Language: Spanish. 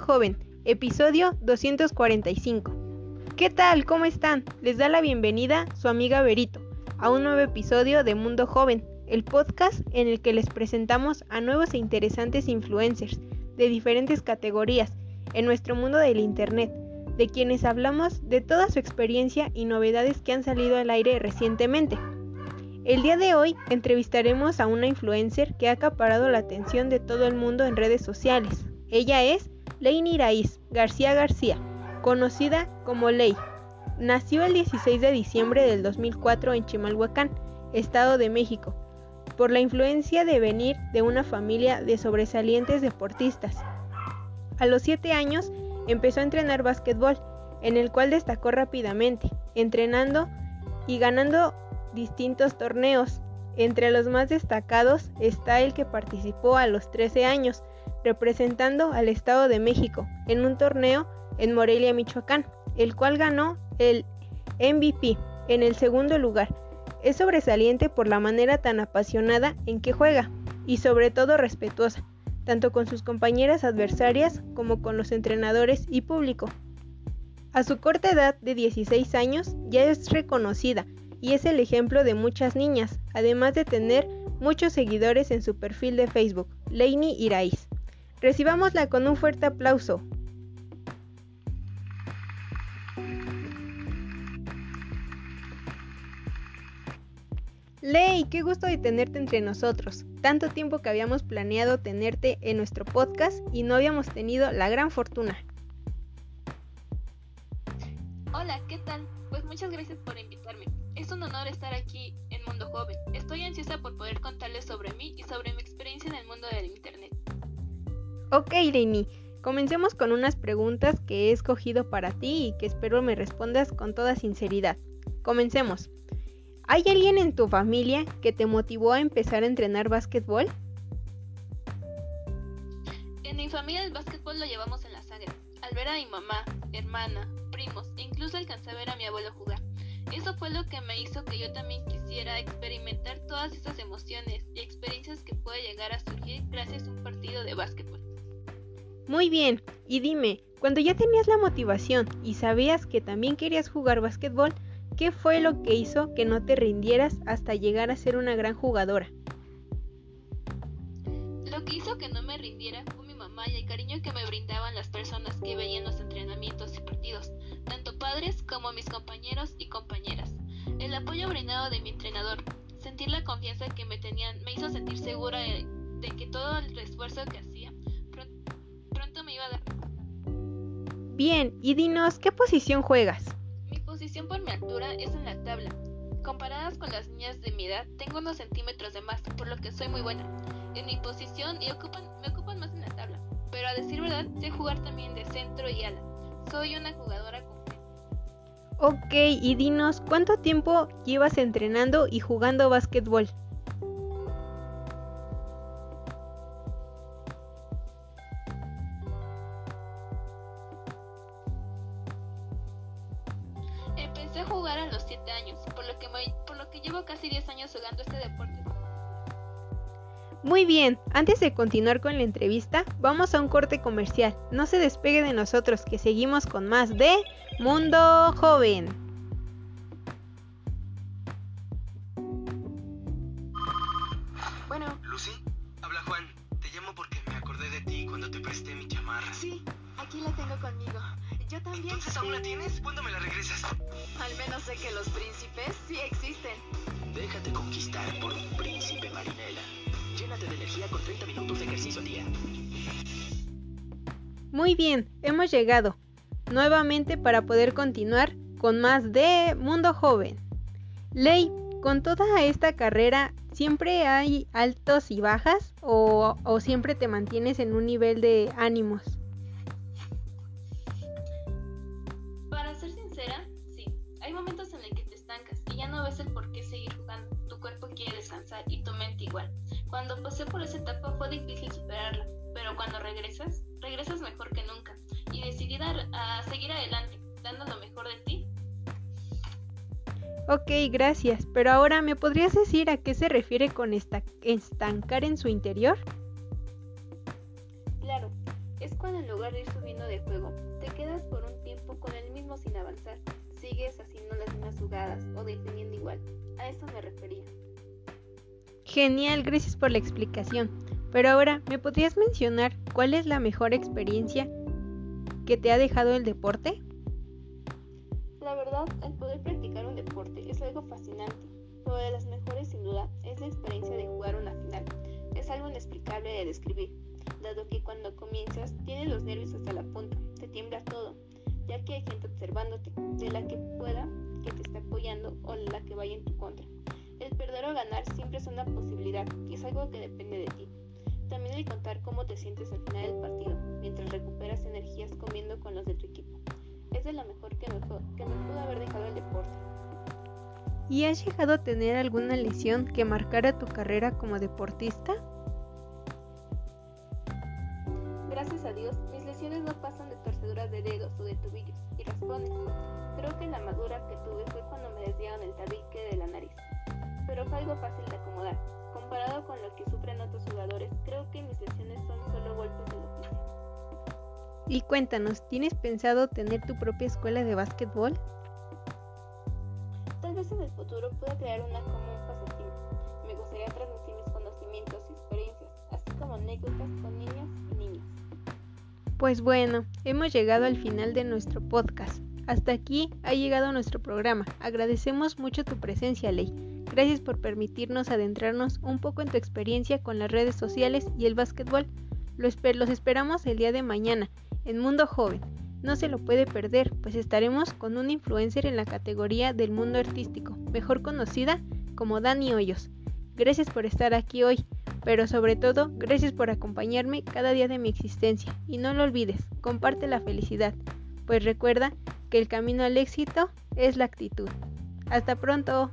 Joven, episodio 245. ¿Qué tal? ¿Cómo están? Les da la bienvenida su amiga Berito a un nuevo episodio de Mundo Joven, el podcast en el que les presentamos a nuevos e interesantes influencers de diferentes categorías en nuestro mundo del Internet, de quienes hablamos de toda su experiencia y novedades que han salido al aire recientemente. El día de hoy entrevistaremos a una influencer que ha acaparado la atención de todo el mundo en redes sociales. Ella es Leini Raiz García García, conocida como Ley. Nació el 16 de diciembre del 2004 en Chimalhuacán, Estado de México, por la influencia de venir de una familia de sobresalientes deportistas. A los 7 años empezó a entrenar básquetbol, en el cual destacó rápidamente, entrenando y ganando distintos torneos. Entre los más destacados está el que participó a los 13 años, representando al Estado de México en un torneo en Morelia, Michoacán, el cual ganó el MVP en el segundo lugar. Es sobresaliente por la manera tan apasionada en que juega y sobre todo respetuosa, tanto con sus compañeras adversarias como con los entrenadores y público. A su corta edad de 16 años ya es reconocida y es el ejemplo de muchas niñas, además de tener muchos seguidores en su perfil de Facebook, Leini Iraiz. Recibámosla con un fuerte aplauso. Ley, qué gusto de tenerte entre nosotros. Tanto tiempo que habíamos planeado tenerte en nuestro podcast y no habíamos tenido la gran fortuna. Hola, ¿qué tal? Pues muchas gracias por invitarme. Es un honor estar aquí en Mundo Joven. Estoy ansiosa por poder contarles sobre mí y sobre mi experiencia en el mundo del Internet. Ok, Reini, comencemos con unas preguntas que he escogido para ti y que espero me respondas con toda sinceridad. Comencemos. ¿Hay alguien en tu familia que te motivó a empezar a entrenar básquetbol? En mi familia el básquetbol lo llevamos en la sangre. Al ver a mi mamá, hermana, primos incluso alcancé a ver a mi abuelo jugar. Eso fue lo que me hizo que yo también quisiera experimentar todas esas emociones y experiencias que puede llegar a surgir gracias a un partido de básquetbol. Muy bien, y dime, cuando ya tenías la motivación y sabías que también querías jugar básquetbol, ¿qué fue lo que hizo que no te rindieras hasta llegar a ser una gran jugadora? Lo que hizo que no me rindiera fue mi mamá y el cariño que me brindaban las personas que veían los entrenamientos y partidos, tanto padres como mis compañeros y compañeras. El apoyo brindado de mi entrenador, sentir la confianza que me tenían, me hizo sentir segura de, que todo el esfuerzo que hacía Bien, y dinos, ¿qué posición juegas? Mi posición por mi altura es en la tabla. Comparadas con las niñas de mi edad, tengo unos centímetros de más, por lo que soy muy buena. En mi posición y ocupan, me ocupan más en la tabla, pero a decir verdad, sé jugar también de centro y ala. Soy una jugadora completa. Ok, y dinos, ¿cuánto tiempo llevas entrenando y jugando básquetbol? Empecé a jugar a los 7 años, por lo, que por lo que llevo casi 10 años jugando este deporte. Muy bien, antes de continuar con la entrevista, vamos a un corte comercial. No se despegue de nosotros, que seguimos con más de Mundo Joven. Bueno. Lucy, habla Juan. Te llamo porque me acordé de ti cuando te presté mi chamarra. Sí, aquí la tengo conmigo. Yo también. ¿Entonces aún la tienes? ¿Cuándo me la regresas? Al menos sé que los príncipes sí existen. Déjate conquistar por un príncipe, Marinela. Llénate de energía con 30 minutos de ejercicio al día. Muy bien, hemos llegado nuevamente para poder continuar con más de Mundo Joven. Ley, con toda esta carrera, ¿siempre hay altos y bajas o, o siempre te mantienes en un nivel de ánimos? Ves el por qué seguir jugando. Tu cuerpo quiere descansar y tu mente igual. Cuando pasé por esa etapa fue difícil superarla, pero cuando regresas, regresas mejor que nunca y decidida a seguir adelante, dando lo mejor de ti. Ok, gracias, pero ahora ¿me podrías decir a qué se refiere con esta estancar en su interior? Claro, es cuando en lugar de ir subiendo de juego, te quedas por un tiempo con el mismo sin avanzar, sigues haciendo las mismas jugadas o defendiendo igual. A eso me refería. Genial, gracias por la explicación. Pero ahora, ¿me podrías mencionar cuál es la mejor experiencia que te ha dejado el deporte? La verdad, el poder practicar un deporte es algo fascinante, pero de las mejores sin duda es la experiencia de jugar una final. Es algo inexplicable de describir, dado que cuando comienzas tienes los nervios hasta la punta, te tiembla todo, ya que hay gente observándote, de la que pueda que te esté apoyando o la que vaya en tu contra. El perder o ganar siempre es una posibilidad y es algo que depende de ti. También el contar cómo te sientes al final del partido, mientras recuperas energías comiendo con los de tu equipo. Es de lo mejor que me, que me pudo haber dejado el deporte. ¿Y has llegado a tener alguna lesión que marcara tu carrera como deportista? Gracias a Dios, mis lesiones no pasan de torceduras de dedos o de tobillos y raspones. Creo que la madura que tuve fue cuando me desviaron el tabique de la nariz. Pero fue algo fácil de acomodar. Comparado con lo que sufren otros jugadores, creo que mis lesiones son solo golpes del oficio. Y cuéntanos, ¿tienes pensado tener tu propia escuela de básquetbol? Tal vez en el futuro pueda crear una como un pasatiempo. Me gustaría transmitir mis conocimientos y experiencias, así como anécdotas con niños y niñas. Pues bueno, hemos llegado al final de nuestro podcast. Hasta aquí ha llegado nuestro programa. Agradecemos mucho tu presencia, Ley. Gracias por permitirnos adentrarnos un poco en tu experiencia con las redes sociales y el básquetbol. Los, esperamos el día de mañana en Mundo Joven. No se lo puede perder, pues estaremos con un influencer en la categoría del mundo artístico, mejor conocida como Dani Hoyos. Gracias por estar aquí hoy, pero sobre todo, gracias por acompañarme cada día de mi existencia. Y no lo olvides, comparte la felicidad, pues recuerda que el camino al éxito es la actitud. Hasta pronto.